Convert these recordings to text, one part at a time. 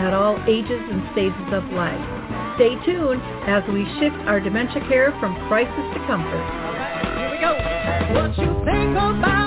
at all ages and stages of life. Stay tuned as we shift our dementia care from crisis to comfort. Here we go. What you think about,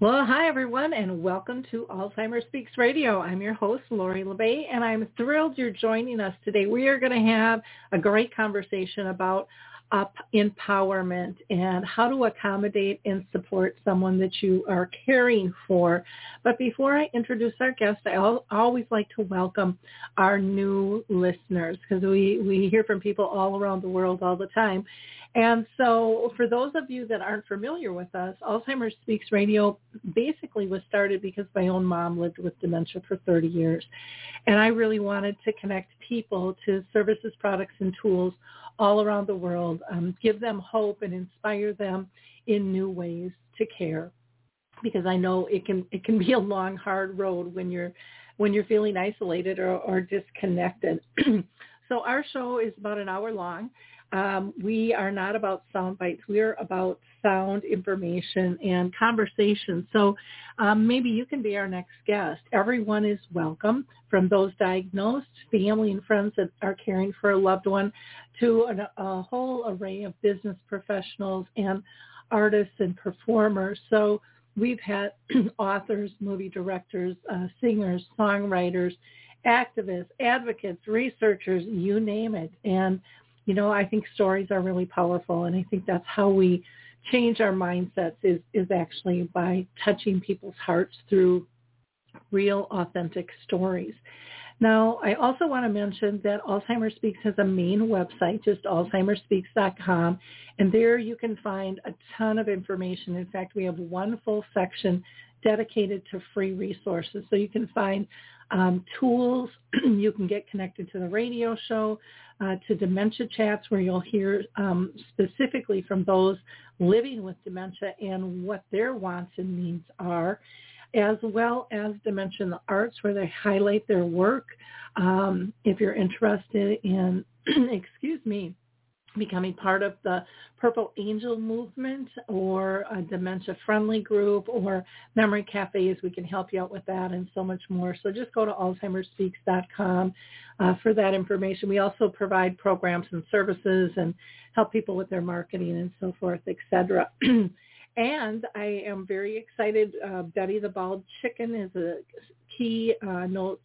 Well, hi everyone, and welcome to Alzheimer's Speaks Radio. I'm your host, Lori La Bey, and I'm thrilled you're joining us today. We are going to have a great conversation about up empowerment and how to accommodate and support someone that you are caring for. But before I introduce our guest, I always like to welcome our new listeners because we, we hear from people all around the world all the time. And so for those of you that aren't familiar with us, Alzheimer's Speaks Radio basically was started because my own mom lived with dementia for 30 years. And I really wanted to connect people to services, products, and tools all around the world, um, give them hope and inspire them in new ways to care. Because I know it can it can be a long, hard road when you're when you're feeling isolated or, or disconnected. so our show is about an hour long. Um, we are not about sound bites. We are about sound information and conversation. So um, maybe you can be our next guest. Everyone is welcome, from those diagnosed, family and friends that are caring for a loved one, to an, a whole array of business professionals and artists and performers. So we've had authors, movie directors, uh, singers, songwriters, activists, advocates, researchers, you name it. And you know, I think stories are really powerful, and I think that's how we change our mindsets is is actually by touching people's hearts through real, authentic stories. Now, I also want to mention that Alzheimer's Speaks has a main website, just alzheimersspeaks.com, and there you can find a ton of information. In fact, we have one full section dedicated to free resources. So you can find um, tools, you can get connected to the radio show, uh, to dementia chats where you'll hear um, specifically from those living with dementia and what their wants and needs are, as well as Dementia in the Arts where they highlight their work. Um, if you're interested in, excuse me, becoming part of the Purple Angel movement or a dementia-friendly group or memory cafes, we can help you out with that and so much more. So just go to alzheimersspeaks.com uh, for that information. We also provide programs and services and help people with their marketing and so forth, etc. and I am very excited. Uh, Betty the Bald Chicken is a key uh, note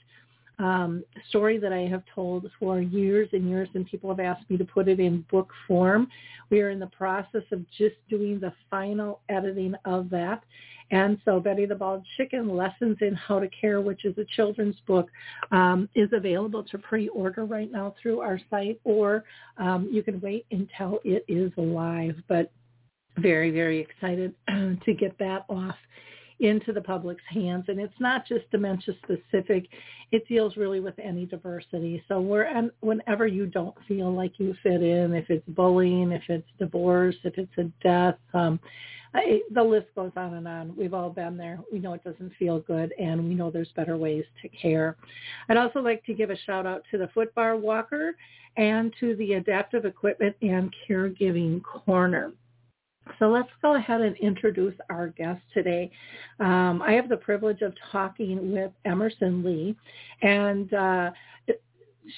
um, story that I have told for years and years, and people have asked me to put it in book form. We are in the process of just doing the final editing of that. And so Betty the Bald Chicken, Lessons in How to Care, which is a children's book, um, is available to pre-order right now through our site, or um, you can wait until it is live. But very, very excited to get that off into the public's hands. And it's not just dementia specific. It deals really with any diversity. So whenever you don't feel like you fit in, if it's bullying, if it's divorce, if it's a death, um, I, the list goes on and on. We've all been there. We know it doesn't feel good, and we know there's better ways to care. I'd also like to give a shout out to the Footbar Walker and to the Adaptive Equipment and Caregiving Corner. So let's go ahead and introduce our guest today. Um, I have the privilege of talking with Emerson Lee, and uh,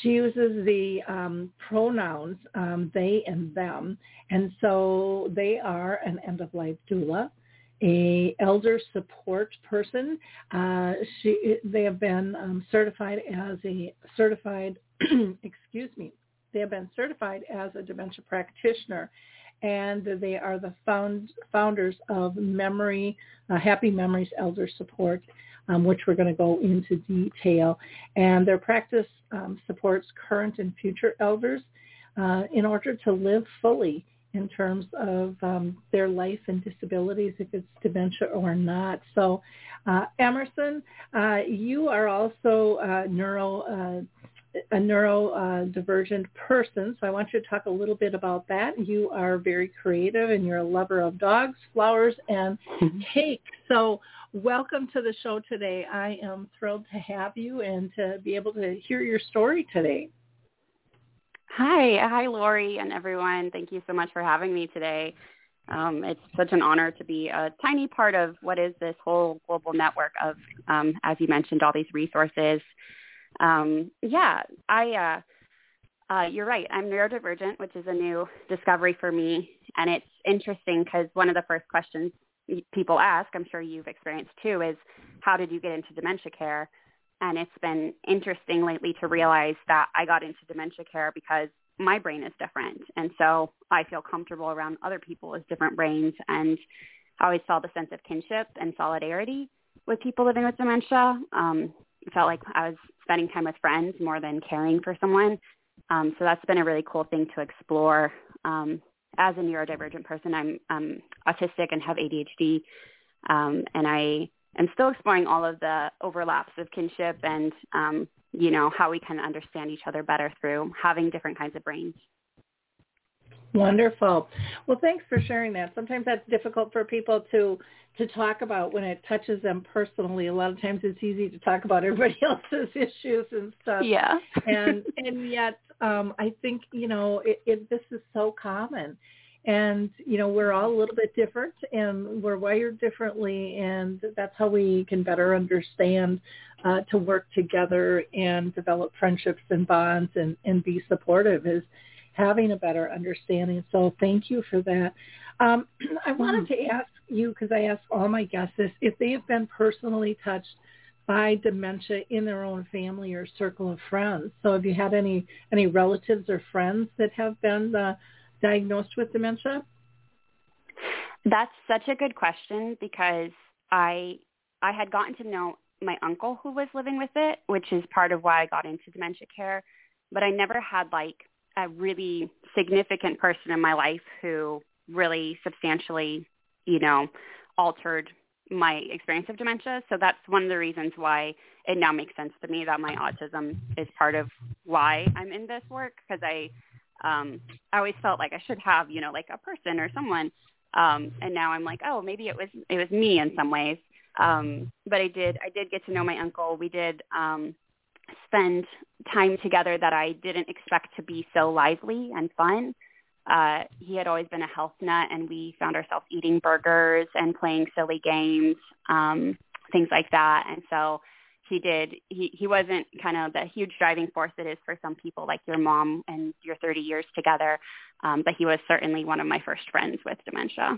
she uses the um, pronouns um, they and them, and so they are an end-of-life doula, a elder support person. Uh, she, they have been um, certified as a certified, excuse me, they have been certified as a dementia practitioner and they are the found, founders of Memory uh, Happy Memories Elder Support, um, which we're going to go into detail. And their practice um, supports current and future elders uh, in order to live fully in terms of um, their life and disabilities, if it's dementia or not. So, uh, Emerson, uh, you are also uh, neuro uh, a neurodivergent person, so I want you to talk a little bit about that. You are very creative, and you're a lover of dogs, flowers, and cake. So, welcome to the show today. I am thrilled to have you and to be able to hear your story today. Hi, hi, Lori, and everyone. Thank you so much for having me today. Um, it's such an honor to be a tiny part of what is this whole global network of, um, as you mentioned, all these resources. Um, yeah, I. Uh, uh, you're right. I'm neurodivergent, which is a new discovery for me, and it's interesting because one of the first questions people ask, I'm sure you've experienced too, is how did you get into dementia care? And it's been interesting lately to realize that I got into dementia care because my brain is different. And so I feel comfortable around other people with different brains. And I always felt a sense of kinship and solidarity with people living with dementia. Um, felt like I was spending time with friends more than caring for someone. Um, so that's been a really cool thing to explore. Um, as a neurodivergent person, I'm um, autistic and have ADHD. Um, and I am still exploring all of the overlaps of kinship and, um, you know, how we can understand each other better through having different kinds of brains. Wonderful. Well, thanks for sharing that. Sometimes that's difficult for people to to talk about when it touches them personally. A lot of times it's easy to talk about everybody else's issues and stuff. Yeah. and and yet um I think, you know, it, it this is so common and you know we're all a little bit different and we're wired differently and that's how we can better understand uh, to work together and develop friendships and bonds and, and be supportive is having a better understanding. So thank you for that. Um, i wanted to ask you because i ask all my guests this if they have been personally touched by dementia in their own family or circle of friends. So have you had any any relatives or friends that have been uh, diagnosed with dementia? That's such a good question because I I had gotten to know my uncle who was living with it, which is part of why I got into dementia care, but I never had like a really significant person in my life who really substantially, you know, altered my experience of dementia. So that's one of the reasons why it now makes sense to me that my autism is part of why I'm in this work because I um I always felt like I should have, you know, like a person or someone. Um and now I'm like, oh, maybe it was it was me in some ways. Um but I did I did get to know my uncle. We did um spend time together that I didn't expect to be so lively and fun. Uh, he had always been a health nut, and we found ourselves eating burgers and playing silly games, um, things like that. And so he did he he wasn't kind of the huge driving force it is for some people like your mom and your 30 years together um, but he was certainly one of my first friends with dementia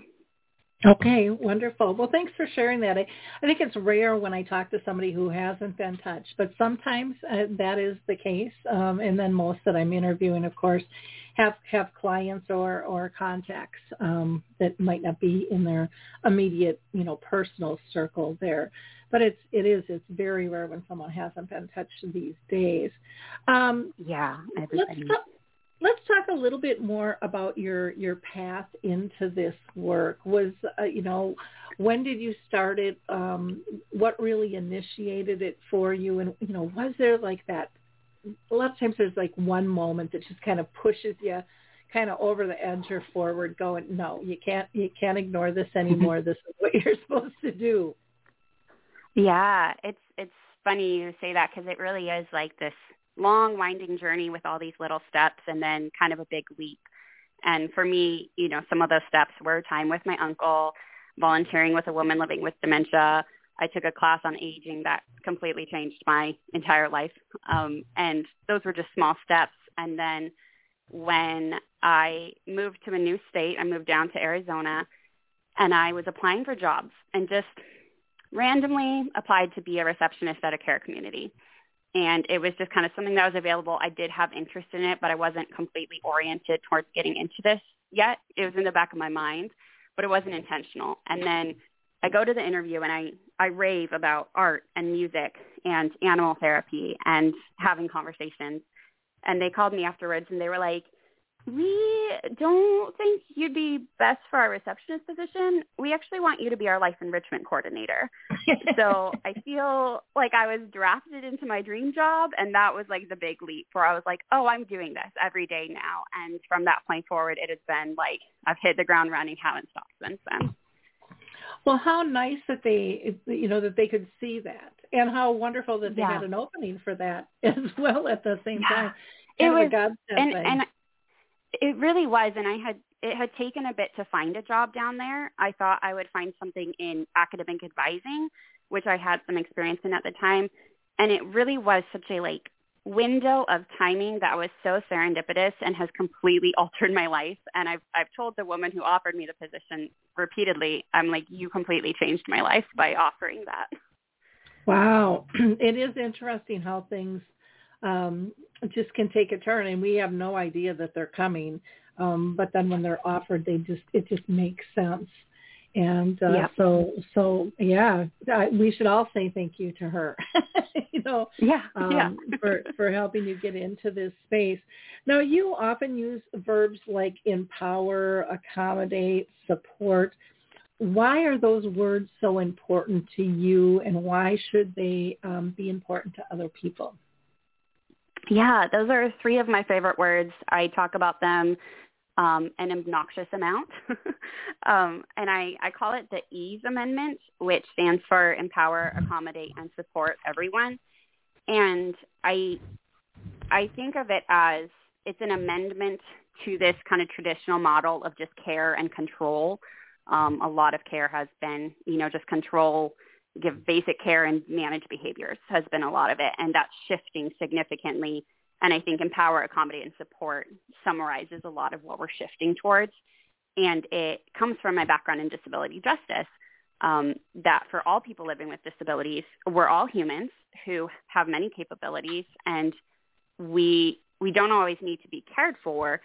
okay wonderful well thanks for sharing that i, I think it's rare when i talk to somebody who hasn't been touched but sometimes uh, that is the case um, and then most that i'm interviewing of course have have clients or or contacts um, that might not be in their immediate you know personal circle there but it's it is it's very rare when someone hasn't been touched these days. Um, yeah, everybody. Let's let's talk a little bit more about your your path into this work. Was uh, you know when did you start it? Um, what really initiated it for you? And you know was there like that? A lot of times there's like one moment that just kind of pushes you kind of over the edge or forward going no you can't you can't ignore this anymore this is what you're supposed to do yeah, it's it's funny you say that because it really is like this long winding journey with all these little steps and then kind of a big leap. And for me, you know, some of those steps were time with my uncle, volunteering with a woman living with dementia. I took a class on aging that completely changed my entire life. Um, and those were just small steps. And then when I moved to a new state, I moved down to Arizona and I was applying for jobs and just randomly applied to be a receptionist at a care community. And it was just kind of something that was available. I did have interest in it, but I wasn't completely oriented towards getting into this yet. It was in the back of my mind, but it wasn't intentional. And then I go to the interview and I, I rave about art and music and animal therapy and having conversations. And they called me afterwards and they were like, we don't think you'd be best for our receptionist position. We actually want you to be our life enrichment coordinator. so I feel like I was drafted into my dream job and that was like the big leap where I was like, oh, I'm doing this every day now. And from that point forward, it has been like I've hit the ground running, haven't stopped since then. Well, how nice that they, you know, that they could see that, and how wonderful that they yeah. had an opening for that as well at the same yeah. time. It was, and, and it really was, and I had it had taken a bit to find a job down there. I thought I would find something in academic advising, which I had some experience in at the time, and it really was such a like window of timing that was so serendipitous and has completely altered my life. And I've I've told the woman who offered me the position repeatedly, I'm like, you completely changed my life by offering that. Wow, it is interesting how things um, just can take a turn, and we have no idea that they're coming. Um, but then when they're offered, they just it just makes sense. And uh, so so yeah, I, we should all say thank you to her. you know, yeah, um, yeah. for for helping you get into this space. Now you often use verbs like empower, accommodate, support. Why are those words so important to you, and why should they um, be important to other people? Yeah, those are three of my favorite words. I talk about them um, an obnoxious amount. um, and I, I call it the EASE Amendment, which stands for Empower, Accommodate, and Support Everyone. And I, I think of it as it's an amendment to this kind of traditional model of just care and control. Um, a lot of care has been, you know, just control give basic care and manage behaviors has been a lot of it, and that's shifting significantly. And I think empower, accommodate, and support summarizes a lot of what we're shifting towards. And it comes from my background in disability justice um, that for all people living with disabilities, we're all humans who have many capabilities, and we we don't always need to be cared for.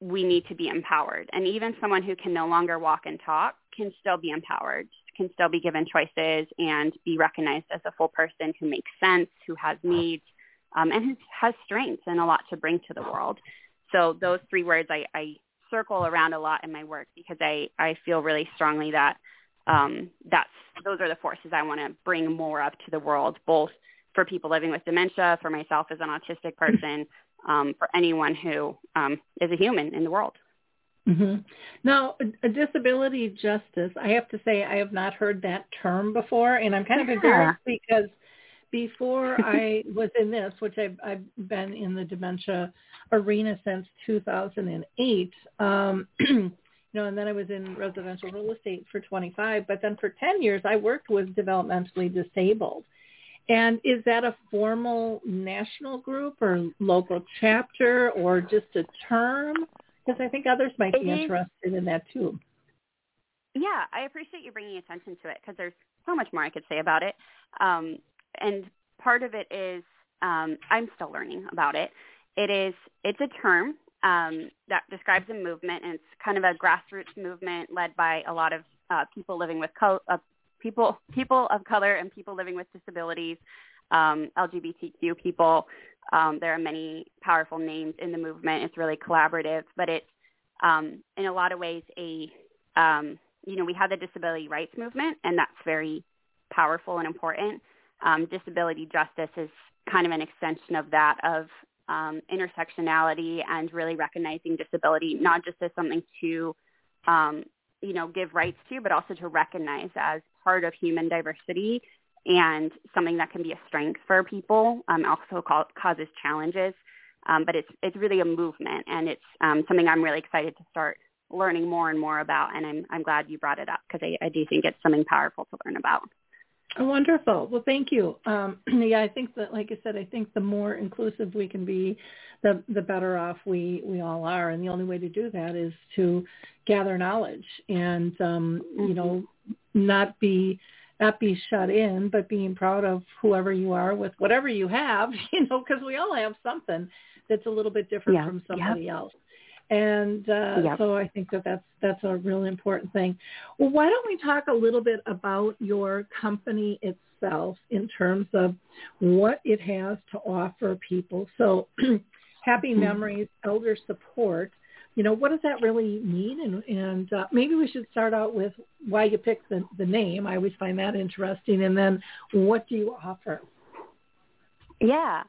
We need to be empowered. And even someone who can no longer walk and talk can still be empowered can still be given choices and be recognized as a full person who makes sense, who has needs, um, and who has strengths and a lot to bring to the world. So those three words I, I circle around a lot in my work because I, I feel really strongly that um, that's those are the forces I want to bring more of to the world, both for people living with dementia, for myself as an autistic person, um, for anyone who um, is a human in the world. Mm-hmm. Now, a disability justice, I have to say I have not heard that term before, and I'm kind of embarrassed because before I was in this, which I've, I've been in the dementia arena since 2008, um, you know, and then I was in residential real estate for 25, but then for 10 years I worked with developmentally disabled. And is that a formal national group or local chapter or just a term? Because I think others might be interested in that too. Yeah, I appreciate you bringing attention to it because there's so much more I could say about it. Um, and part of it is um, I'm still learning about it. It is it's a term um, that describes a movement, and it's kind of a grassroots movement led by a lot of uh, people living with co- uh, people people of color and people living with disabilities, um, LGBTQ people um, there are many powerful names in the movement. It's really collaborative, but it's um, in a lot of ways a um, you know we have the disability rights movement, and that's very powerful and important. Um, disability justice is kind of an extension of that of um, intersectionality and really recognizing disability not just as something to um, you know give rights to, but also to recognize as part of human diversity and something that can be a strength for people um, also causes challenges. Um, but it's it's really a movement, and it's um, something I'm really excited to start learning more and more about. And I'm I'm glad you brought it up because I, I do think it's something powerful to learn about. Wonderful. Well, thank you. Um, yeah, I think that, like I said, I think the more inclusive we can be, the the better off we we all are. And the only way to do that is to gather knowledge and um, mm-hmm. you know not be not be shut in, but being proud of whoever you are with whatever you have, you know, because we all have something that's a little bit different yeah. from somebody else. And uh, Yep. so I think that that's that's a really important thing. Well, why don't we talk a little bit about your company itself in terms of what it has to offer people? So, Happy Mhm. Memories Elder Support. You know, what does that really mean? And, and uh, maybe we should start out with why you picked the, the name. I always find that interesting. And then what do you offer? Yeah.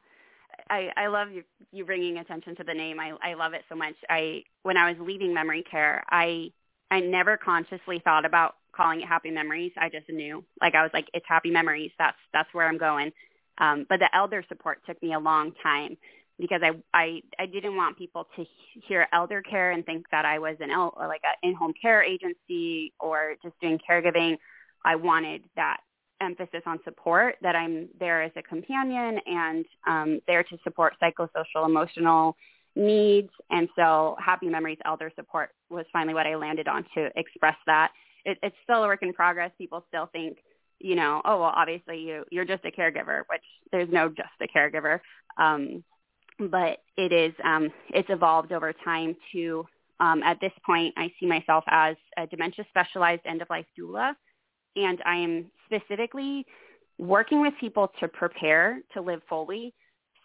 I, I love you, you bringing attention to the name. I, I love it so much. I when I was leaving memory care, I I never consciously thought about calling it Happy Memories. I just knew, like I was like, it's Happy Memories. That's that's where I'm going. Um, but the elder support took me a long time because I I I didn't want people to hear elder care and think that I was an el- like an in-home care agency or just doing caregiving. I wanted that emphasis on support that I'm there as a companion and um, there to support psychosocial emotional needs. And so Happy Memories Elder Support was finally what I landed on to express that. It, it's still a work in progress. People still think, you know, oh, well, obviously you, you're just a caregiver, which there's no just a caregiver. Um, but it is, um, it's evolved over time to, um, at this point, I see myself as a dementia specialized end-of-life doula and I am specifically working with people to prepare to live fully.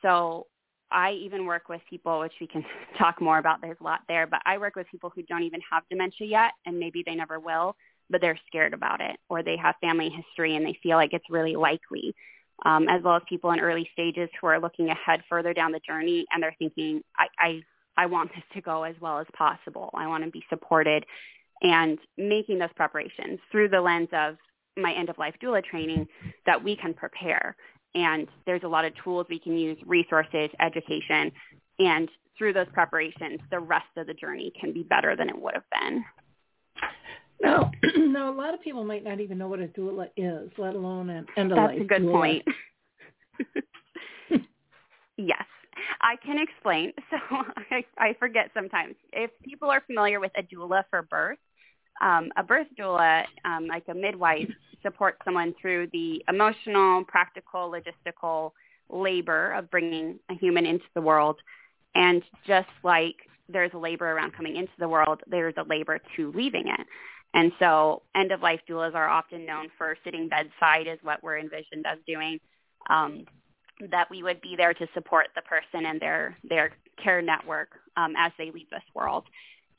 So I even work with people, which we can talk more about. There's a lot there, but I work with people who don't even have dementia yet, and maybe they never will, but they're scared about it, or they have family history and they feel like it's really likely. Um, as well as people in early stages who are looking ahead further down the journey and they're thinking, I, I, I want this to go as well as possible. I want to be supported and making those preparations through the lens of my end of life doula training that we can prepare. And there's a lot of tools we can use, resources, education, and through those preparations, the rest of the journey can be better than it would have been. Now, now a lot of people might not even know what a doula is, let alone an end of That's a good doula. point. yes, I can explain. So I, I forget sometimes. If people are familiar with a doula for birth, um, a birth doula, um, like a midwife, supports someone through the emotional, practical, logistical labor of bringing a human into the world. And just like there's a labor around coming into the world, there's a labor to leaving it. And so end-of-life doulas are often known for sitting bedside is what we're envisioned as doing, um, that we would be there to support the person and their, their care network um, as they leave this world.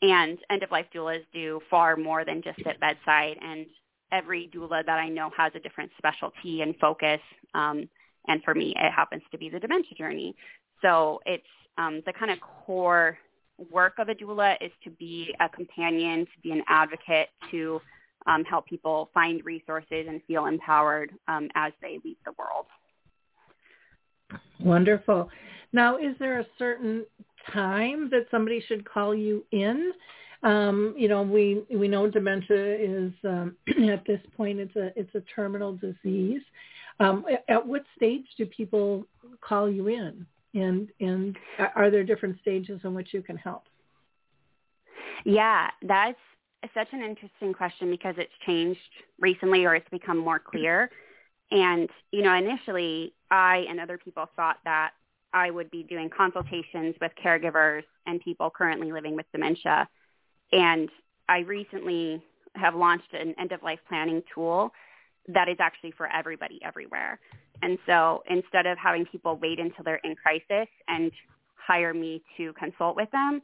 And end-of-life doulas do far more than just sit bedside. And every doula that I know has a different specialty and focus. Um, and for me, it happens to be the dementia journey. So it's um, the kind of core work of a doula is to be a companion, to be an advocate, to um, help people find resources and feel empowered um, as they leave the world. Wonderful. Now, is there a certain time that somebody should call you in? Um, you know, we we know dementia is um, at this point it's a it's a terminal disease. Um, at what stage do people call you in, and and are there different stages in which you can help? Yeah, that's such an interesting question because it's changed recently or it's become more clear. And, you know, initially I and other people thought that I would be doing consultations with caregivers and people currently living with dementia. And I recently have launched an end-of-life planning tool that is actually for everybody everywhere. And so instead of having people wait until they're in crisis and hire me to consult with them,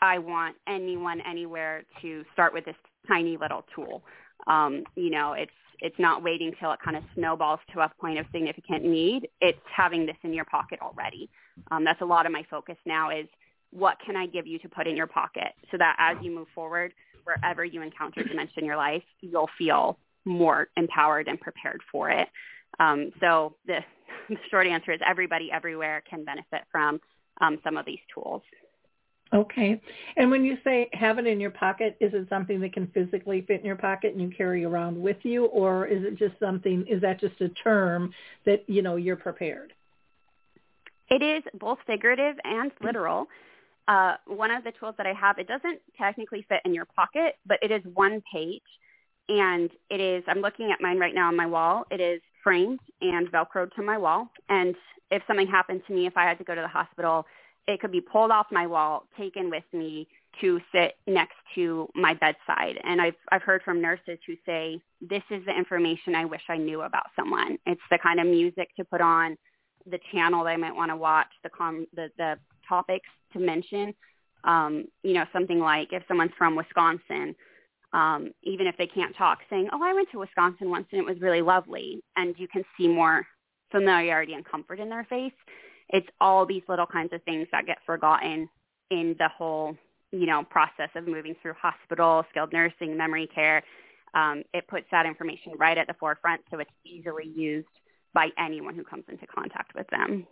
I want anyone anywhere to start with this tiny little tool. Um, you know, it's it's not waiting till it kind of snowballs to a point of significant need. It's having this in your pocket already. Um, that's a lot of my focus now is what can I give you to put in your pocket so that as you move forward, wherever you encounter dementia in your life, you'll feel more empowered and prepared for it. Um, so the, the short answer is everybody everywhere can benefit from um, some of these tools. Okay. And when you say have it in your pocket, is it something that can physically fit in your pocket and you carry around with you or is it just something is that just a term that, you know, you're prepared? It is both figurative and literal. Uh, one of the tools that I have, it doesn't technically fit in your pocket, but it is one page. And it is, I'm looking at mine right now on my wall. It is framed and Velcroed to my wall. And if something happened to me, if I had to go to the hospital, it could be pulled off my wall, taken with me to sit next to my bedside. And I've I've heard from nurses who say this is the information I wish I knew about someone. It's the kind of music to put on, the channel they might want to watch, the com the the topics to mention. Um, you know, something like if someone's from Wisconsin, um, even if they can't talk, saying, "Oh, I went to Wisconsin once and it was really lovely," and you can see more familiarity and comfort in their face. It's all these little kinds of things that get forgotten in the whole you know, process of moving through hospital, skilled nursing, memory care. Um, it puts that information right at the forefront so it's easily used by anyone who comes into contact with them.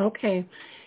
Okay,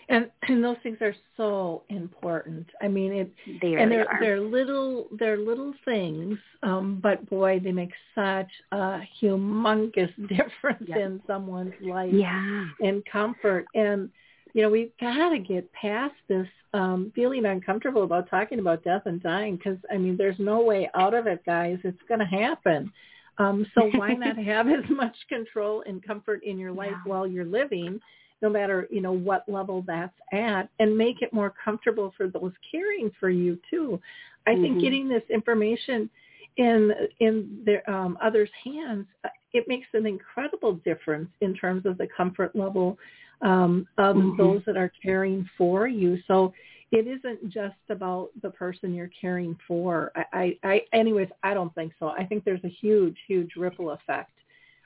and and those things are so important. I mean, it they and they're are. they're little they're little things, um, but boy, they make such a humongous difference in someone's life Yeah. and comfort. And you know, we've got to get past this um, feeling uncomfortable about talking about death and dying because I mean, there's no way out of it, guys. It's going to happen. Um, so why not have as much control and comfort in your life Yeah. while you're living? No matter you know what level that's at and make it more comfortable for those caring for you too. I think Mhm. getting this information in in their um, others hands uh, it makes an incredible difference in terms of the comfort level um, of Mhm. those that are caring for you. So it isn't just about the person you're caring for. I, I, I anyways i don't think so. I think there's a huge huge ripple effect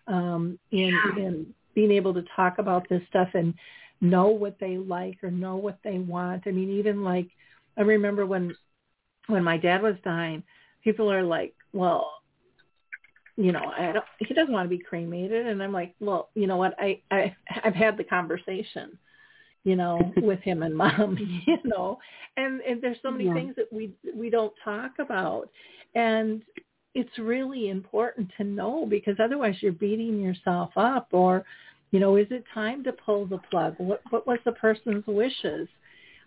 um, in in being able to talk about this stuff and know what they like or know what they want. I mean, even like I remember when when my dad was dying, people are like, "Well, you know, I don't, he doesn't want to be cremated," and I'm like, "Well, you know what? I I I've had the conversation." you know, with him and mom, you know, and, and there's so many Yeah. things that we, we don't talk about. And it's really important to know because otherwise you're beating yourself up or, you know, is it time to pull the plug? What, what was the person's wishes?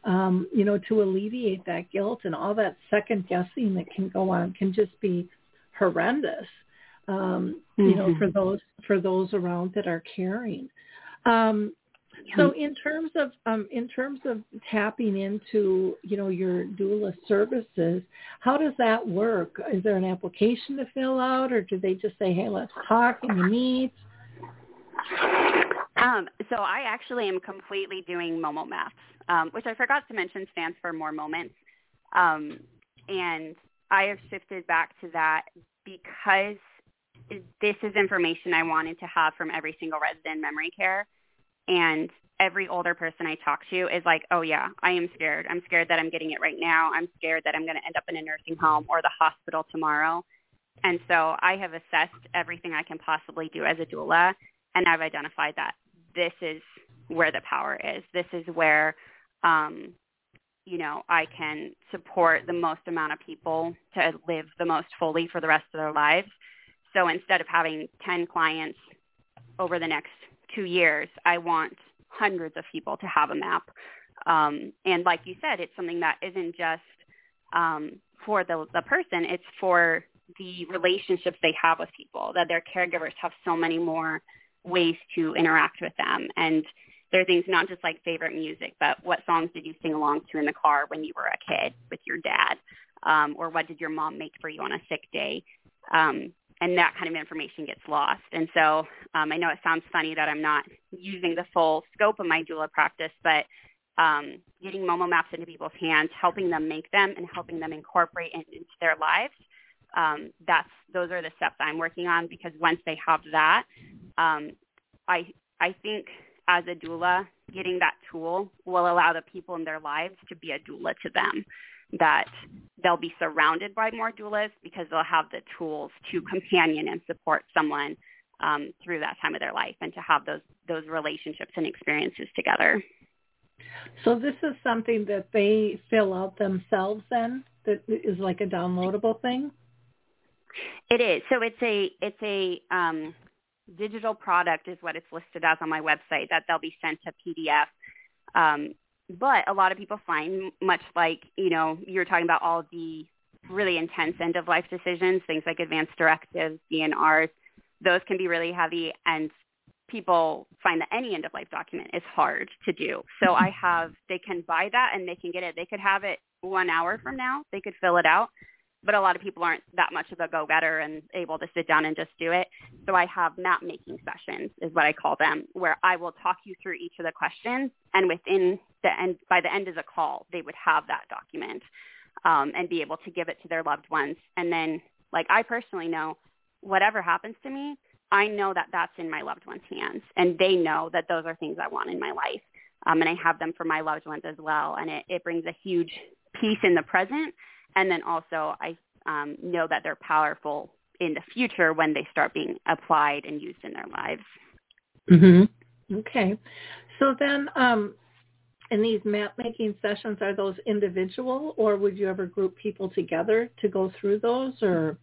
Um, you know, to alleviate that guilt and all that second guessing that can go on can just be horrendous. Um, you know, Mhm. for those for those around that are caring. Um, so in terms of um, in terms of tapping into you know your doula services, how does that work? Is there an application to fill out, or do they just say, "Hey, let's talk and you meet"? Um, so I actually am completely doing Momo Maps, um, which I forgot to mention stands for More Moments. Um, and I have shifted back to that because this is information I wanted to have from every single resident in memory care. And every older person I talk to is like, oh yeah, I am scared. I'm scared that I'm getting it right now. I'm scared that I'm going to end up in a nursing home or the hospital tomorrow. And so I have assessed everything I can possibly do as a doula, and I've identified that this is where the power is. This is where, um, you know, I can support the most amount of people to live the most fully for the rest of their lives. So instead of having 10 clients over the next two years, I want hundreds of people to have a map. Um, and like you said, it's something that isn't just um, for the, the person, it's for the relationships they have with people, that their caregivers have so many more ways to interact with them. And there are things not just like favorite music, but what songs did you sing along to in the car when you were a kid with your dad? Um, or what did your mom make for you on a sick day? Um, and that kind of information gets lost. And so um, I know it sounds funny that I'm not using the full scope of my doula practice, but um, getting Momo maps into people's hands, helping them make them, and helping them incorporate it into their lives. Um, that's those are the steps I'm working on because once they have that, um, I I think as a doula, getting that tool will allow the people in their lives to be a doula to them. That they'll be surrounded by more doulas because they'll have the tools to companion and support someone um, through that time of their life and to have those those relationships and experiences together. So this is something that they fill out themselves then that is like a downloadable thing? It is. So it's a it's a um, digital product is what it's listed as on my website that they'll be sent to PDF. Um, but a lot of people find, much like you know, you're talking about all the really intense end of life decisions, things like advanced directives, DNRs, those can be really heavy, and people find that any end of life document is hard to do. So I mm-hmm. have, they can buy that and they can get it. They could have it one hour from now. They could fill it out. But a lot of people aren't that much of a go-getter and able to sit down and just do it. So I have map making sessions is what I call them, where I will talk you through each of the questions and within the end, by the end of the call, they would have that document um, and be able to give it to their loved ones. And then like I personally know whatever happens to me, I know that that's in my loved ones' hands, and they know that those are things I want in my life, um, and I have them for my loved ones as well. And it, it brings a huge peace in the present, and then also I um, know that they're powerful in the future when they start being applied and used in their lives. Mm-hmm. Okay, so then um, in these map making sessions, are those individual, or would you ever group people together to go through those, or?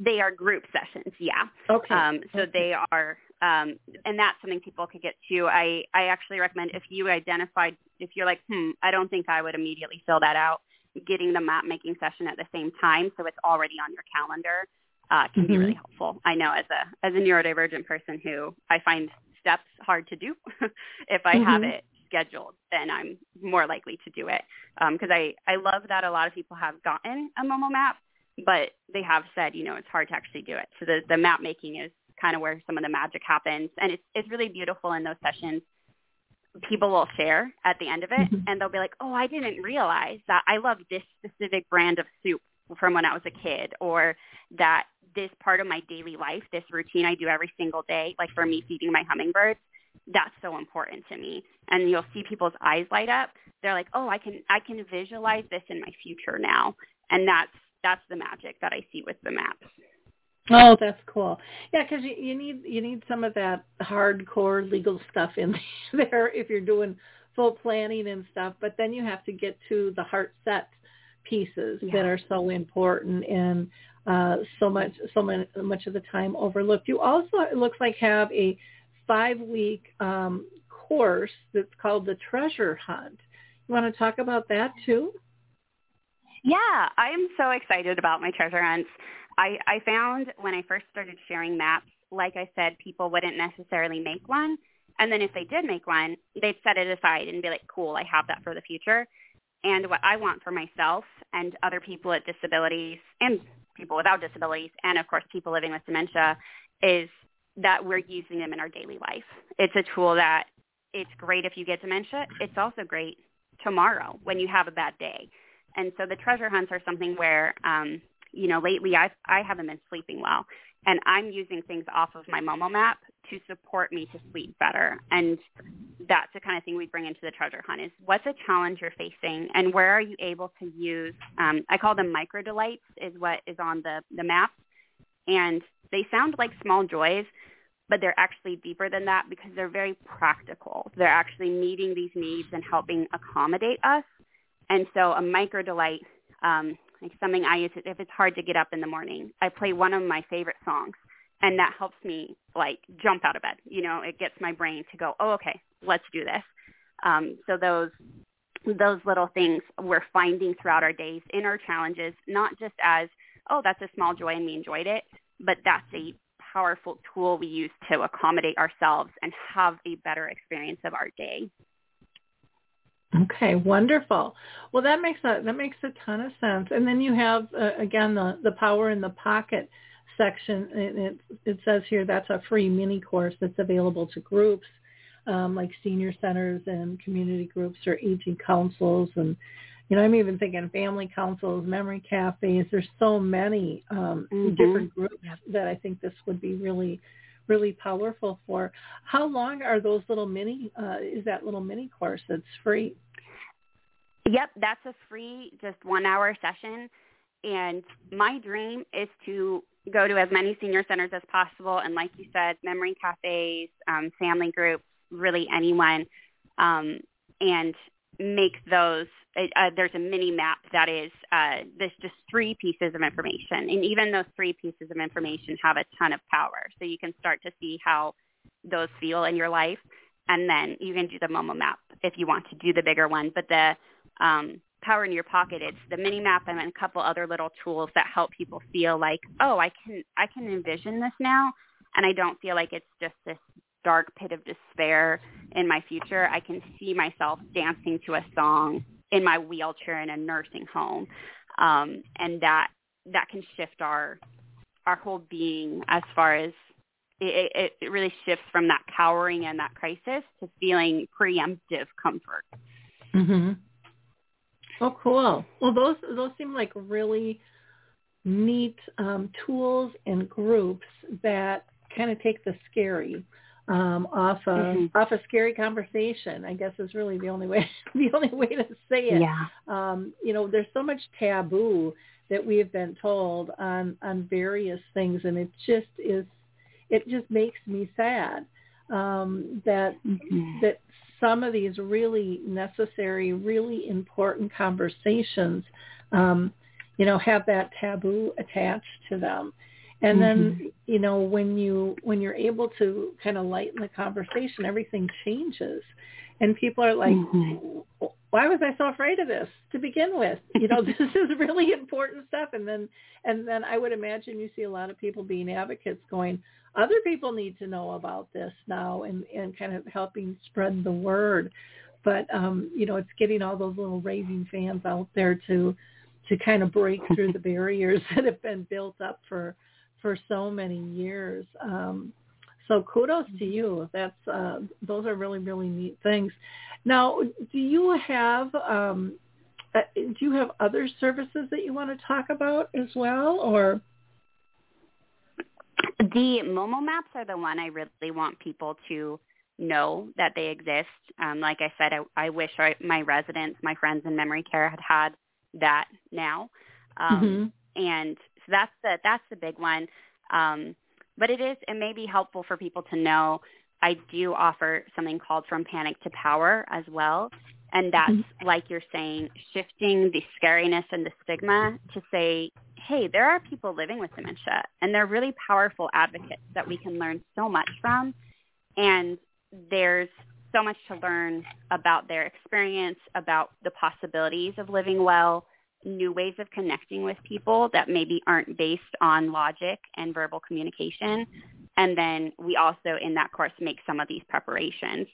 they are group sessions, yeah. Okay. Um, so okay. they are, um, and that's something people could get to. I, I actually recommend if you identified, if you're like, hmm, I don't think I would immediately fill that out, getting the map making session at the same time so it's already on your calendar uh, can mm-hmm. be really helpful. I know as a as a neurodivergent person who I find steps hard to do, if I mm-hmm. have it scheduled, then I'm more likely to do it because um, I I love that a lot of people have gotten a Momo map but they have said, you know, it's hard to actually do it. So the, the map making is kind of where some of the magic happens. And it's, it's really beautiful in those sessions. People will share at the end of it mm-hmm. and they'll be like, oh, I didn't realize that I love this specific brand of soup from when I was a kid or that this part of my daily life, this routine I do every single day, like for me feeding my hummingbirds, that's so important to me. And you'll see people's eyes light up. They're like, oh, I can, I can visualize this in my future now. And that's that's the magic that I see with the maps. Oh, that's cool. Yeah, because you, you need you need some of that hardcore legal stuff in there if you're doing full planning and stuff. But then you have to get to the heart set pieces yeah. that are so important and uh, so much so much much of the time overlooked. You also it looks like have a five week um, course that's called the Treasure Hunt. You want to talk about that too? Yeah, I am so excited about my treasure hunts. I, I found when I first started sharing maps, like I said, people wouldn't necessarily make one. And then if they did make one, they'd set it aside and be like, cool, I have that for the future. And what I want for myself and other people with disabilities and people without disabilities and of course people living with dementia is that we're using them in our daily life. It's a tool that it's great if you get dementia. It's also great tomorrow when you have a bad day. And so the treasure hunts are something where, um, you know, lately I I haven't been sleeping well, and I'm using things off of my Momo map to support me to sleep better. And that's the kind of thing we bring into the treasure hunt is what's a challenge you're facing and where are you able to use, um, I call them micro delights is what is on the, the map. And they sound like small joys, but they're actually deeper than that because they're very practical. They're actually meeting these needs and helping accommodate us and so a micro delight, um, like something I use if it's hard to get up in the morning, I play one of my favorite songs, and that helps me like jump out of bed. You know, it gets my brain to go, oh, okay, let's do this. Um, so those those little things we're finding throughout our days in our challenges, not just as, oh, that's a small joy and we enjoyed it, but that's a powerful tool we use to accommodate ourselves and have a better experience of our day. Okay, wonderful. Well, that makes a that makes a ton of sense. And then you have uh, again the the power in the pocket section. It, it, it says here that's a free mini course that's available to groups um, like senior centers and community groups or aging councils and you know I'm even thinking family councils, memory cafes. There's so many um, mm-hmm. different groups that I think this would be really really powerful for. How long are those little mini, uh, is that little mini course that's free? Yep, that's a free, just one hour session. And my dream is to go to as many senior centers as possible. And like you said, memory cafes, um, family groups, really anyone, um, and make those uh, there's a mini map that is uh, there's just three pieces of information, and even those three pieces of information have a ton of power. So you can start to see how those feel in your life, and then you can do the Momo map if you want to do the bigger one. But the um, power in your pocket, it's the mini map and a couple other little tools that help people feel like, oh, I can I can envision this now, and I don't feel like it's just this dark pit of despair in my future, I can see myself dancing to a song in my wheelchair in a nursing home, um, and that that can shift our our whole being as far as it, it, it really shifts from that cowering and that crisis to feeling preemptive comfort. Mhm. Oh, cool. Well, those those seem like really neat um, tools and groups that kind of take the scary um, off a mm-hmm. off a scary conversation. I guess is really the only way the only way to say it. Yeah. Um, you know, there's so much taboo that we have been told on on various things, and it just is it just makes me sad um, that mm-hmm. that some of these really necessary, really important conversations, um, you know, have that taboo attached to them. And mm-hmm. then, you know, when you when you're able to kind of lighten the conversation, everything changes, and people are like, mm-hmm. "Why was I so afraid of this to begin with?" You know, this is really important stuff. And then, and then I would imagine you see a lot of people being advocates, going, "Other people need to know about this now," and and kind of helping spread the word. But um, you know, it's getting all those little raving fans out there to to kind of break through the barriers that have been built up for for so many years. Um, so kudos to you. That's uh, those are really really neat things. Now, do you have um, uh, do you have other services that you want to talk about as well, or? The Momo maps are the one I really want people to know that they exist. Um, like I said, I, I wish I, my residents, my friends in memory care had had that now. Um, mm-hmm. And so that's the that's the big one. Um, but it is it may be helpful for people to know. I do offer something called From Panic to Power as well. And that's mm-hmm. like you're saying, shifting the scariness and the stigma to say, hey, there are people living with dementia and they're really powerful advocates that we can learn so much from. And there's so much to learn about their experience, about the possibilities of living well, new ways of connecting with people that maybe aren't based on logic and verbal communication. And then we also in that course make some of these preparations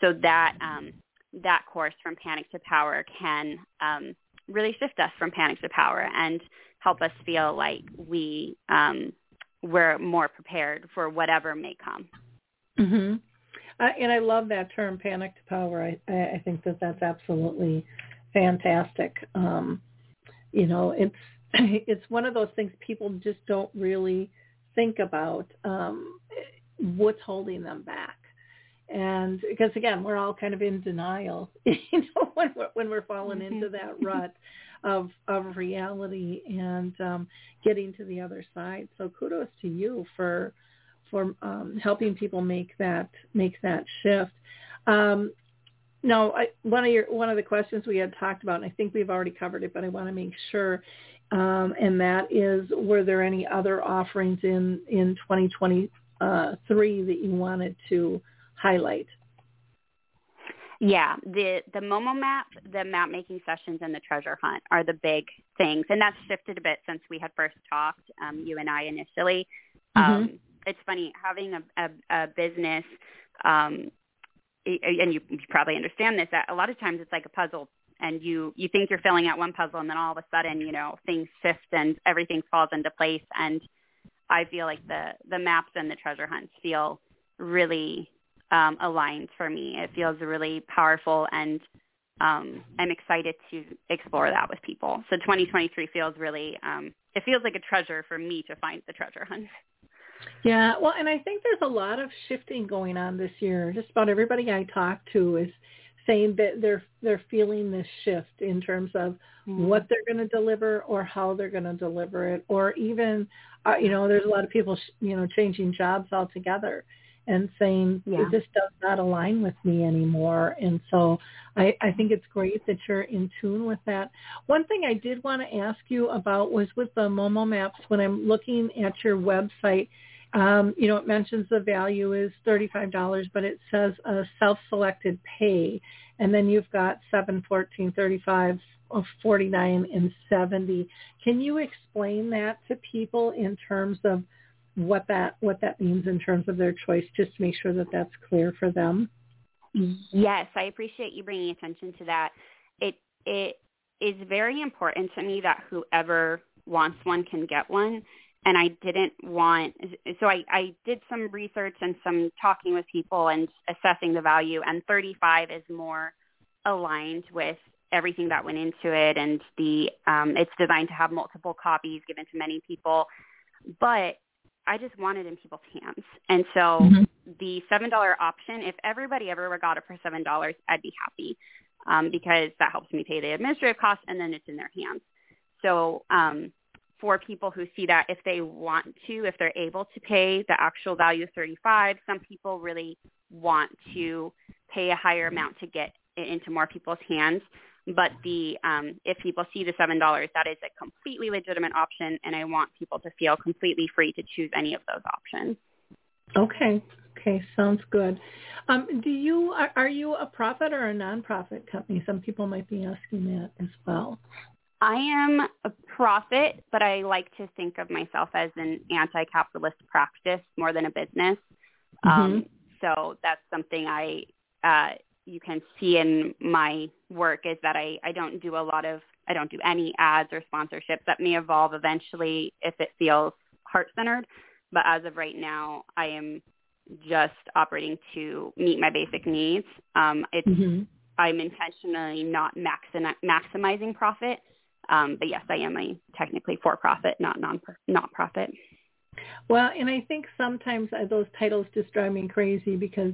so that um, that course from panic to power can um, really shift us from panic to power and help us feel like we um, we're more prepared for whatever may come. Mm-hmm. Uh, and I love that term, panic to power. I, I think that that's absolutely fantastic. Um, you know, it's it's one of those things people just don't really think about um, what's holding them back. And because again, we're all kind of in denial, you know, when we're, when we're falling into mm-hmm. that rut of of reality and um, getting to the other side. So kudos to you for for um, helping people make that make that shift. Um, now, I, one of your one of the questions we had talked about, and I think we've already covered it, but I want to make sure, um, and that is, were there any other offerings in in 2023 that you wanted to highlight? Yeah, the the Momo map, the map making sessions, and the treasure hunt are the big things, and that's shifted a bit since we had first talked, um, you and I initially. Mm-hmm. Um, it's funny having a, a, a business um, and you, you probably understand this that a lot of times it's like a puzzle and you you think you're filling out one puzzle and then all of a sudden you know things shift and everything falls into place. And i feel like the the maps and the treasure hunts feel really um aligned for me. It feels really powerful and um i'm excited to explore that with people. So 2023 feels really um it feels like a treasure for me to find the treasure hunt yeah, well, and I think there's a lot of shifting going on this year. Just about everybody I talk to is saying that they're they're feeling this shift in terms of mm-hmm. what they're going to deliver or how they're going to deliver it, or even, uh, you know, there's a lot of people, sh- you know, changing jobs altogether and saying yeah. this does not align with me anymore. And so I, I think it's great that you're in tune with that. One thing I did want to ask you about was with the Momo Maps. When I'm looking at your website, um, you know, it mentions the value is $35, but it says a self-selected pay. And then you've got 7, 14, 35, 49, and 70. Can you explain that to people in terms of what that what that means in terms of their choice, just to make sure that that's clear for them. Yes, I appreciate you bringing attention to that. It it is very important to me that whoever wants one can get one. And I didn't want, so I, I did some research and some talking with people and assessing the value. And 35 is more aligned with everything that went into it. And the um, it's designed to have multiple copies given to many people. But I just wanted in people's hands. And so mm-hmm. the $7 option, if everybody ever got it for $7, I'd be happy um, because that helps me pay the administrative costs and then it's in their hands. So um, for people who see that if they want to, if they're able to pay the actual value of 35, some people really want to pay a higher amount to get it into more people's hands. But the um, if people see the seven dollars, that is a completely legitimate option, and I want people to feel completely free to choose any of those options. Okay. Okay, sounds good. Um, do you are, are you a profit or a nonprofit company? Some people might be asking that as well. I am a profit, but I like to think of myself as an anti-capitalist practice more than a business. Mm-hmm. Um, so that's something I uh, you can see in my work is that I, I don't do a lot of I don't do any ads or sponsorships. That may evolve eventually if it feels heart centered. But as of right now, I am just operating to meet my basic needs. Um, it's mm-hmm. I'm intentionally not maxi- maximizing profit. Um, but yes, I am a technically for-profit, not non not profit. Well, and I think sometimes uh, those titles just drive me crazy because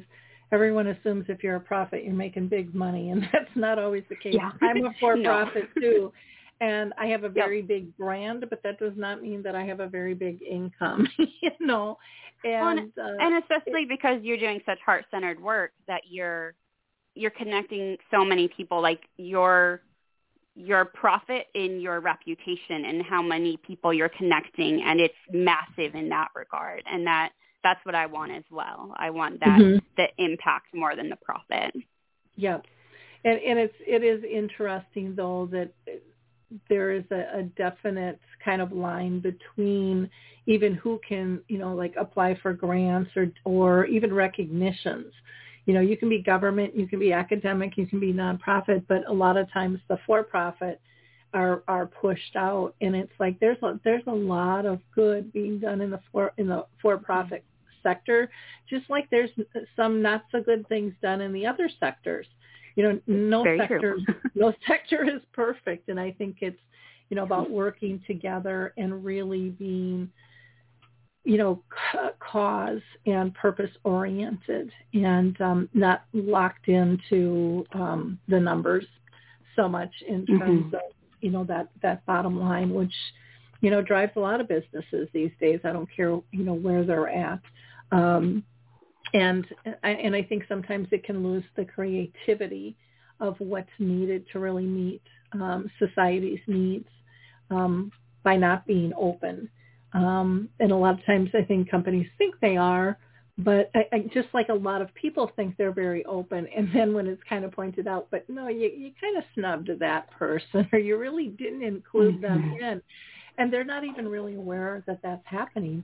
everyone assumes if you're a profit, you're making big money, and that's not always the case. Yeah. I'm a for-profit no. too, and I have a very yep. big brand, but that does not mean that I have a very big income. you know, and well, uh, and especially it, because you're doing such heart-centered work that you're you're connecting so many people. Like your your profit in your reputation and how many people you're connecting and it's massive in that regard and that that's what I want as well. I want that mm-hmm. the impact more than the profit. Yeah. And and it's it is interesting though that there is a, a definite kind of line between even who can, you know, like apply for grants or or even recognitions you know, you can be government, you can be academic, you can be nonprofit, but a lot of times the for-profit are are pushed out, and it's like there's a, there's a lot of good being done in the for in the for-profit sector, just like there's some not so good things done in the other sectors. You know, no Very sector no sector is perfect, and I think it's you know about working together and really being you know, cause and purpose oriented and um, not locked into um, the numbers so much in terms mm-hmm. of, you know, that, that bottom line, which, you know, drives a lot of businesses these days. I don't care, you know, where they're at. Um, and, and I think sometimes it can lose the creativity of what's needed to really meet um, society's needs um, by not being open um, and a lot of times I think companies think they are, but I, I, just like a lot of people think they're very open. And then when it's kind of pointed out, but no, you, you kind of snubbed that person or you really didn't include them mm-hmm. in. And they're not even really aware that that's happening,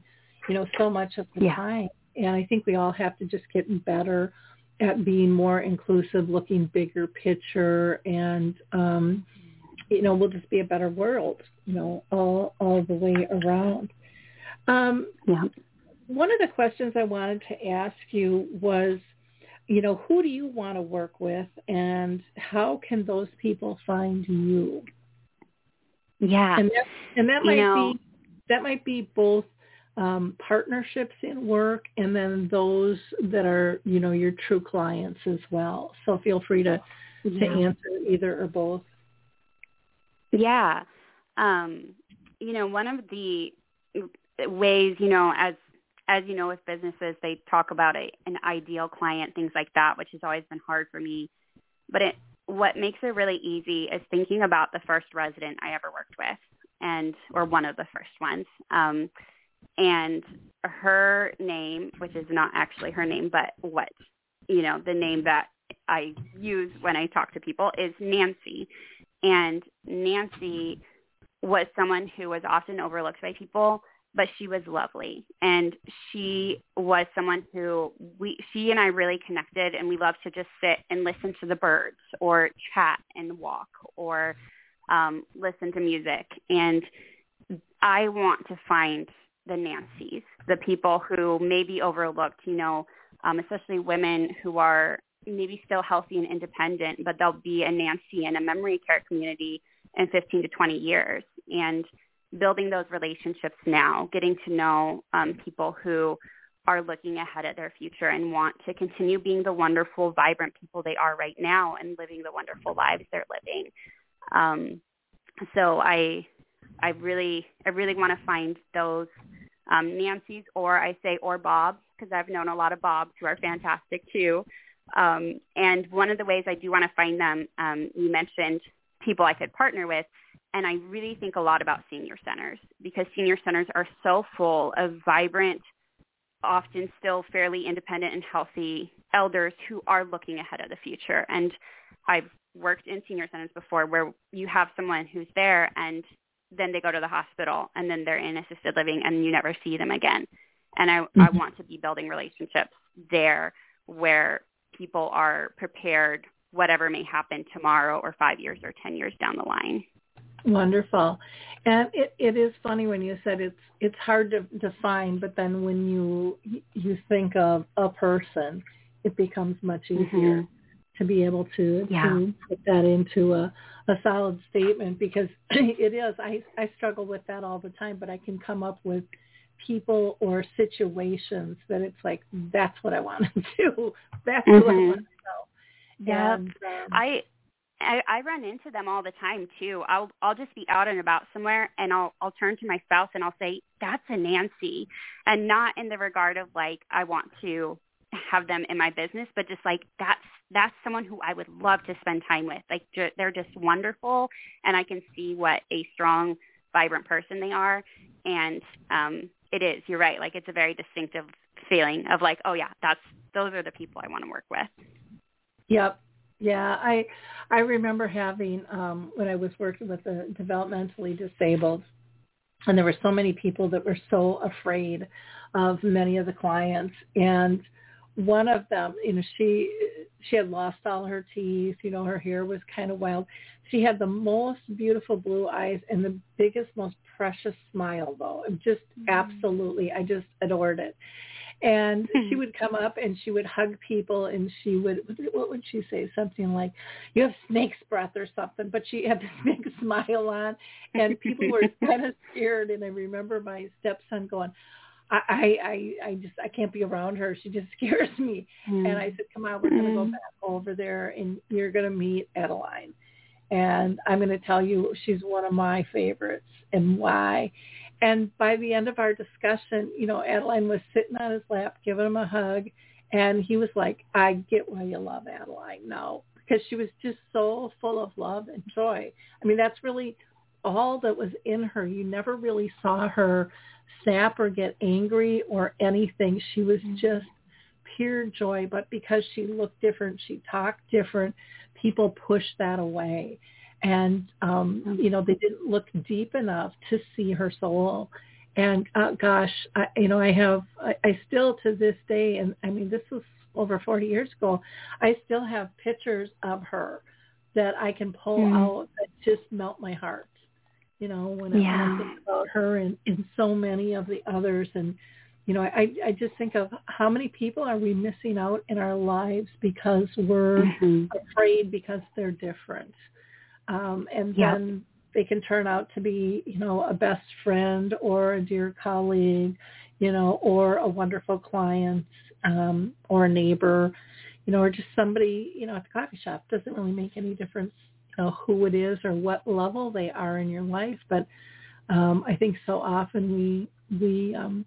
you know, so much of the yeah. time. And I think we all have to just get better at being more inclusive, looking bigger picture, and um, you know, we'll just be a better world, you know, all all the way around. Um, yeah. One of the questions I wanted to ask you was, you know, who do you want to work with and how can those people find you? Yeah. And that, and that might know, be that might be both um, partnerships in work and then those that are, you know, your true clients as well. So feel free to, yeah. to answer either or both. Yeah. Um, you know, one of the ways, you know, as as you know with businesses, they talk about a, an ideal client, things like that, which has always been hard for me. But it, what makes it really easy is thinking about the first resident I ever worked with, and or one of the first ones. Um, and her name, which is not actually her name, but what you know, the name that I use when I talk to people is Nancy. And Nancy was someone who was often overlooked by people but she was lovely and she was someone who we she and I really connected and we loved to just sit and listen to the birds or chat and walk or um listen to music and I want to find the Nancys, the people who may be overlooked, you know, um, especially women who are maybe still healthy and independent, but they'll be a Nancy in a memory care community in 15 to 20 years. And building those relationships now, getting to know um, people who are looking ahead at their future and want to continue being the wonderful, vibrant people they are right now and living the wonderful lives they're living. Um, so I, I really, I really want to find those um, Nancy's, or I say, or Bob's, because I've known a lot of Bobs who are fantastic too. Um, and one of the ways I do want to find them, um, you mentioned people I could partner with. And I really think a lot about senior centers because senior centers are so full of vibrant, often still fairly independent and healthy elders who are looking ahead of the future. And I've worked in senior centers before where you have someone who's there and then they go to the hospital and then they're in assisted living and you never see them again. And I, mm-hmm. I want to be building relationships there where people are prepared whatever may happen tomorrow or five years or 10 years down the line. Wonderful. And it, it is funny when you said it's it's hard to define, but then when you you think of a person, it becomes much easier mm-hmm. to be able to, yeah. to put that into a, a solid statement because it is. I, I struggle with that all the time, but I can come up with people or situations that it's like, that's what I want to do. That's mm-hmm. what I want to know. Yeah, um, I, I I run into them all the time too. I'll I'll just be out and about somewhere and I'll I'll turn to my spouse and I'll say that's a Nancy, and not in the regard of like I want to have them in my business, but just like that's that's someone who I would love to spend time with. Like ju- they're just wonderful, and I can see what a strong, vibrant person they are. And um, it is. You're right. Like it's a very distinctive feeling of like, oh yeah, that's those are the people I want to work with. Yep. Yeah, I I remember having um when I was working with the developmentally disabled and there were so many people that were so afraid of many of the clients and one of them, you know, she she had lost all her teeth, you know, her hair was kind of wild. She had the most beautiful blue eyes and the biggest, most precious smile though. Just mm-hmm. absolutely I just adored it. And she would come up and she would hug people and she would, what would she say? Something like, you have snake's breath or something. But she had this big smile on and people were kind of scared. And I remember my stepson going, I, I, I just, I can't be around her. She just scares me. Mm. And I said, come on, we're going to go mm-hmm. back over there and you're going to meet Adeline. And I'm going to tell you she's one of my favorites and why. And by the end of our discussion, you know, Adeline was sitting on his lap, giving him a hug. And he was like, I get why you love Adeline now because she was just so full of love and joy. I mean, that's really all that was in her. You never really saw her snap or get angry or anything. She was mm-hmm. just pure joy. But because she looked different, she talked different, people pushed that away and um you know they didn't look deep enough to see her soul and uh, gosh I, you know i have I, I still to this day and i mean this was over 40 years ago i still have pictures of her that i can pull mm. out that just melt my heart you know when, yeah. I, think about her and, and so many of the others and you know i i just think of how many people are we missing out in our lives because we're mm-hmm. afraid because they're different um, and then they can turn out to be, you know, a best friend or a dear colleague, you know, or a wonderful client um, or a neighbor, you know, or just somebody, you know, at the coffee shop. Doesn't really make any difference, you know, who it is or what level they are in your life. But um, I think so often we we um,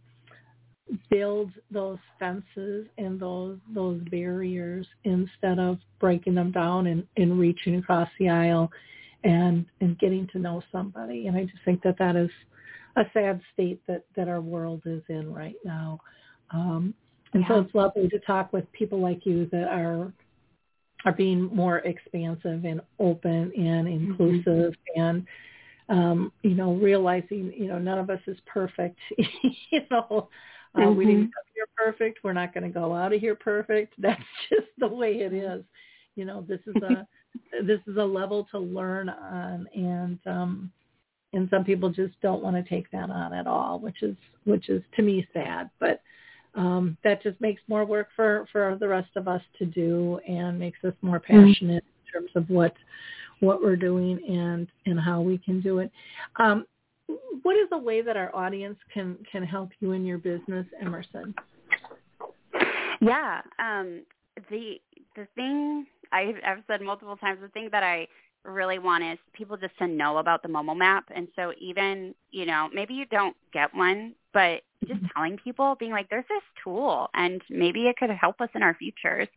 build those fences and those those barriers instead of breaking them down and, and reaching across the aisle and and getting to know somebody. And I just think that that is a sad state that that our world is in right now. Um, and yeah. so it's lovely to talk with people like you that are are being more expansive and open and mm-hmm. inclusive mm-hmm. and um, you know, realizing, you know, none of us is perfect. you know, uh, mm-hmm. we didn't come here perfect. We're not going to go out of here perfect. That's just the way it is. You know, this is a this is a level to learn on, and um, and some people just don't want to take that on at all, which is which is to me sad. But um, that just makes more work for for the rest of us to do, and makes us more mm-hmm. passionate mm-hmm. in terms of what what we're doing and and how we can do it. Um, what is a way that our audience can can help you in your business, Emerson? Yeah, um, the the thing I've, I've said multiple times, the thing that I really want is people just to know about the Momo map. And so even, you know, maybe you don't get one, but just mm-hmm. telling people, being like, there's this tool and maybe it could help us in our futures.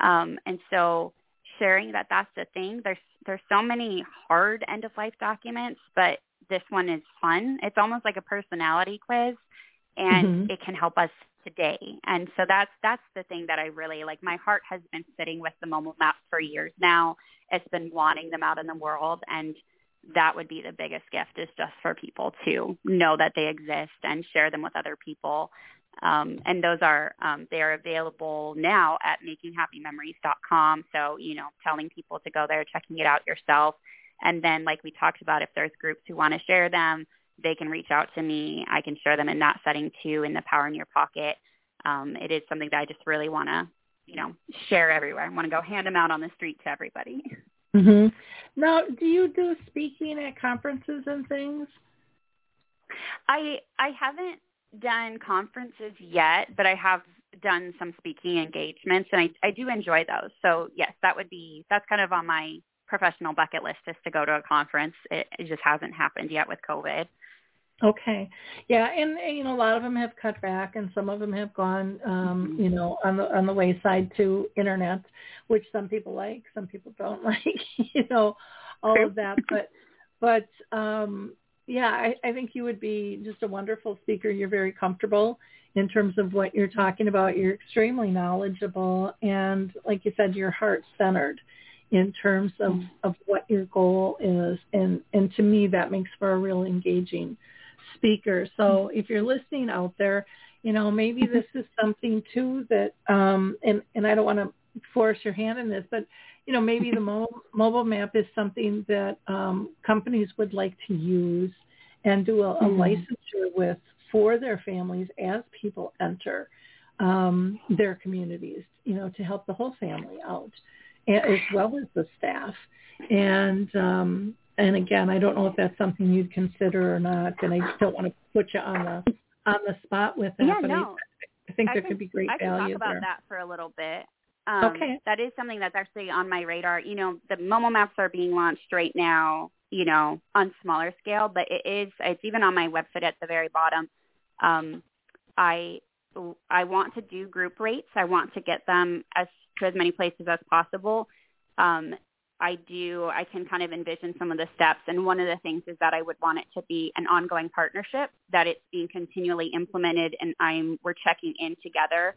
Um, and so sharing that that's the thing. There's there's so many hard end of life documents, but this one is fun. It's almost like a personality quiz and mm-hmm. it can help us today. And so that's that's the thing that I really like. My heart has been sitting with the Momo Map for years now. It's been wanting them out in the world and that would be the biggest gift is just for people to know that they exist and share them with other people. Um, and those are um, they are available now at makinghappymemories.com. So you know, telling people to go there, checking it out yourself, and then like we talked about, if there's groups who want to share them, they can reach out to me. I can share them in that setting too, in the Power in Your Pocket. Um, it is something that I just really want to, you know, share everywhere. I want to go hand them out on the street to everybody. Mm-hmm. Now, do you do speaking at conferences and things? I I haven't done conferences yet, but I have done some speaking engagements, and I I do enjoy those. So yes, that would be that's kind of on my professional bucket list is to go to a conference. It, it just hasn't happened yet with COVID. Okay. Yeah, and, and you know a lot of them have cut back, and some of them have gone, um, mm-hmm. you know, on the on the wayside to internet, which some people like, some people don't like, you know, all of that. But but um, yeah, I, I think you would be just a wonderful speaker. You're very comfortable in terms of what you're talking about. You're extremely knowledgeable, and like you said, you're heart centered in terms of, mm-hmm. of what your goal is. And, and to me, that makes for a real engaging speaker. So mm-hmm. if you're listening out there, you know, maybe mm-hmm. this is something too that, um, and, and I don't want to force your hand in this, but, you know, maybe the mobile, mobile map is something that um, companies would like to use and do a, a mm-hmm. licensure with for their families as people enter um, their communities, you know, to help the whole family out as well as the staff. And um, and again, I don't know if that's something you'd consider or not, and I don't want to put you on the on the spot with that. Yeah, but no. I, I think I there can, could be great I value can talk about there. that for a little bit. Um, okay. That is something that's actually on my radar. You know, the Momo maps are being launched right now. You know, on smaller scale, but it is. It's even on my website at the very bottom. Um, I I want to do group rates. I want to get them as to as many places as possible um, I do, I can kind of envision some of the steps. And one of the things is that I would want it to be an ongoing partnership, that it's being continually implemented and I'm, we're checking in together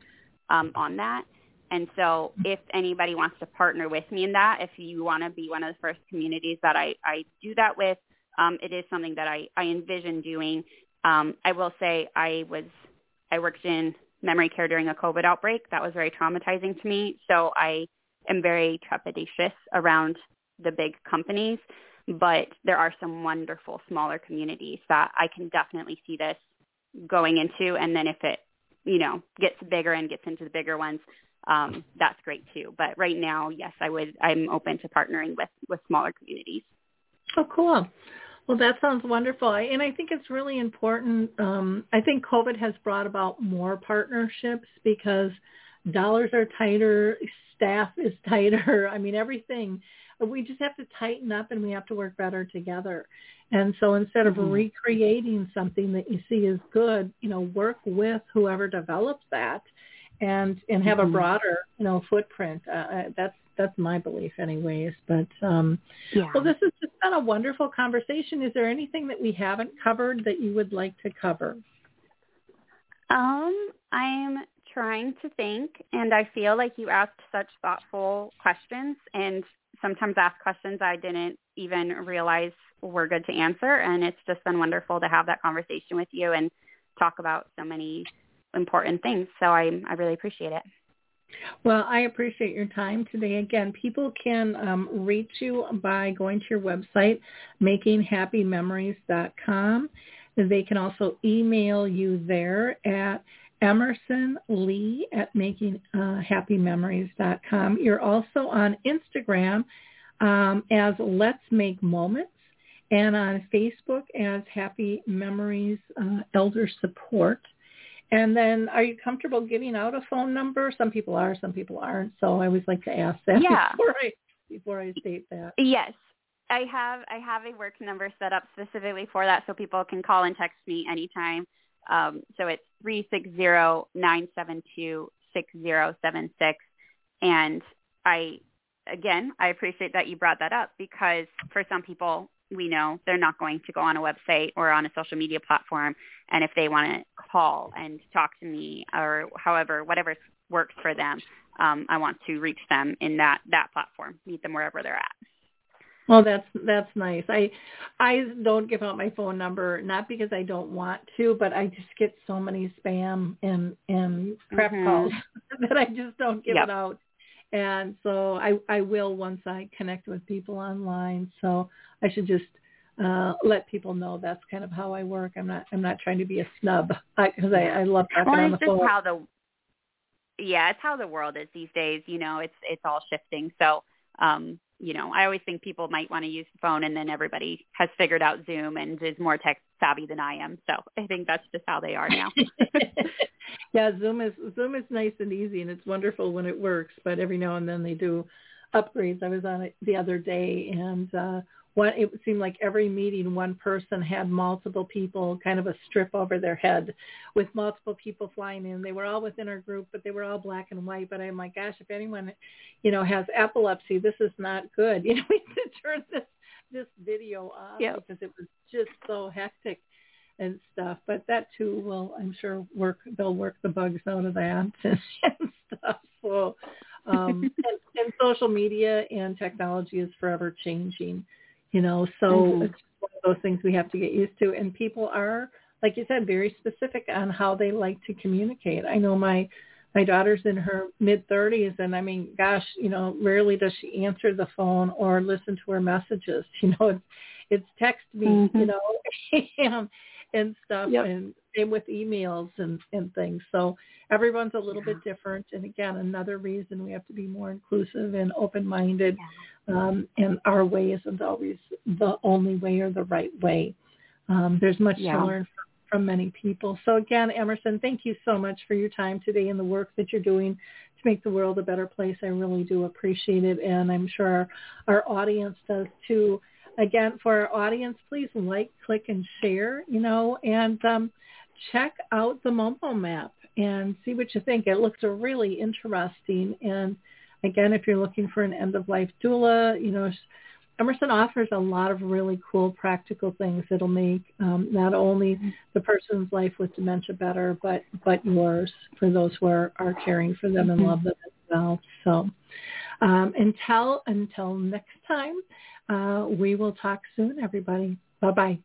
um, on that. And so if anybody wants to partner with me in that, if you want to be one of the first communities that I, I do that with, um, it is something that I, I envision doing. Um, I will say I was, I worked in memory care during a COVID outbreak. That was very traumatizing to me. So I am very trepidatious around the big companies, but there are some wonderful smaller communities that I can definitely see this going into. And then if it, you know, gets bigger and gets into the bigger ones, um, that's great too. But right now, yes, I would. I'm open to partnering with with smaller communities. Oh, cool. Well, that sounds wonderful. And I think it's really important. Um, I think COVID has brought about more partnerships because dollars are tighter, staff is tighter. I mean, everything. We just have to tighten up and we have to work better together. And so instead of mm-hmm. recreating something that you see is good, you know, work with whoever develops that and and have mm-hmm. a broader, you know, footprint. Uh, uh, that's that's my belief anyways. But um yeah. well this has just been a wonderful conversation. Is there anything that we haven't covered that you would like to cover? Um, I'm trying to think, and I feel like you asked such thoughtful questions and sometimes ask questions I didn't even realize were good to answer. And it's just been wonderful to have that conversation with you and talk about so many important things. So I, I really appreciate it. Well, I appreciate your time today. Again, people can um, reach you by going to your website, makinghappymemories.com. They can also email you there at Emerson Lee at makinghappymemories.com. You're also on Instagram um, as Let's Make Moments and on Facebook as Happy Memories uh, Elder Support. And then are you comfortable giving out a phone number? Some people are, some people aren't. So I always like to ask that yeah. before I before I state that. Yes. I have I have a work number set up specifically for that so people can call and text me anytime. Um, so it's three six zero nine seven two six zero seven six and I again I appreciate that you brought that up because for some people we know they're not going to go on a website or on a social media platform. And if they want to call and talk to me or however, whatever works for them, um, I want to reach them in that, that platform, meet them wherever they're at. Well, that's that's nice. I I don't give out my phone number not because I don't want to, but I just get so many spam and and prep mm-hmm. calls that I just don't give yep. it out. And so I I will once I connect with people online. So I should just uh, let people know that's kind of how I work. I'm not I'm not trying to be a snub because I, I, I love talking well, on the phone. Well, it's just how the yeah, it's how the world is these days. You know, it's it's all shifting. So, um, you know, I always think people might want to use the phone, and then everybody has figured out Zoom and is more tech savvy than I am. So I think that's just how they are now. yeah, Zoom is Zoom is nice and easy, and it's wonderful when it works. But every now and then they do upgrades. I was on it the other day, and uh, one it seemed like every meeting one person had multiple people kind of a strip over their head with multiple people flying in. They were all within our group but they were all black and white. But i'm like gosh if anyone you know has epilepsy this is not good. You know we need to turn this this video off yep. because it was just so hectic and stuff. But that too will i'm sure work they'll work the bugs out of that and, and stuff. So um and, and social media and technology is forever changing you know, so mm-hmm. it's one of those things we have to get used to. And people are, like you said, very specific on how they like to communicate. I know my my daughter's in her mid 30s and I mean, gosh, you know, rarely does she answer the phone or listen to her messages. You know, it's, it's text me, mm-hmm. you know, and, stuff yep. and same with emails and, and things. So everyone's a little yeah. bit different. And again, another reason we have to be more inclusive and open-minded. Yeah. Um, and our way isn't always the only way or the right way. Um, there's much yeah. to learn from, from many people. So again, Emerson, thank you so much for your time today and the work that you're doing to make the world a better place. I really do appreciate it. And I'm sure our, our audience does too again, for our audience, please like, click, and share, you know, and um, check out the Momo map and see what you think. It looks really interesting. And again, if you're looking for an end-of-life doula, you know, Emerson offers a lot of really cool practical things that'll make um, not only the person's life with dementia better, but but yours for those who are, are caring for them and mm-hmm. love them as well. So um, until until next time, uh, we will talk soon, everybody. Bye-bye.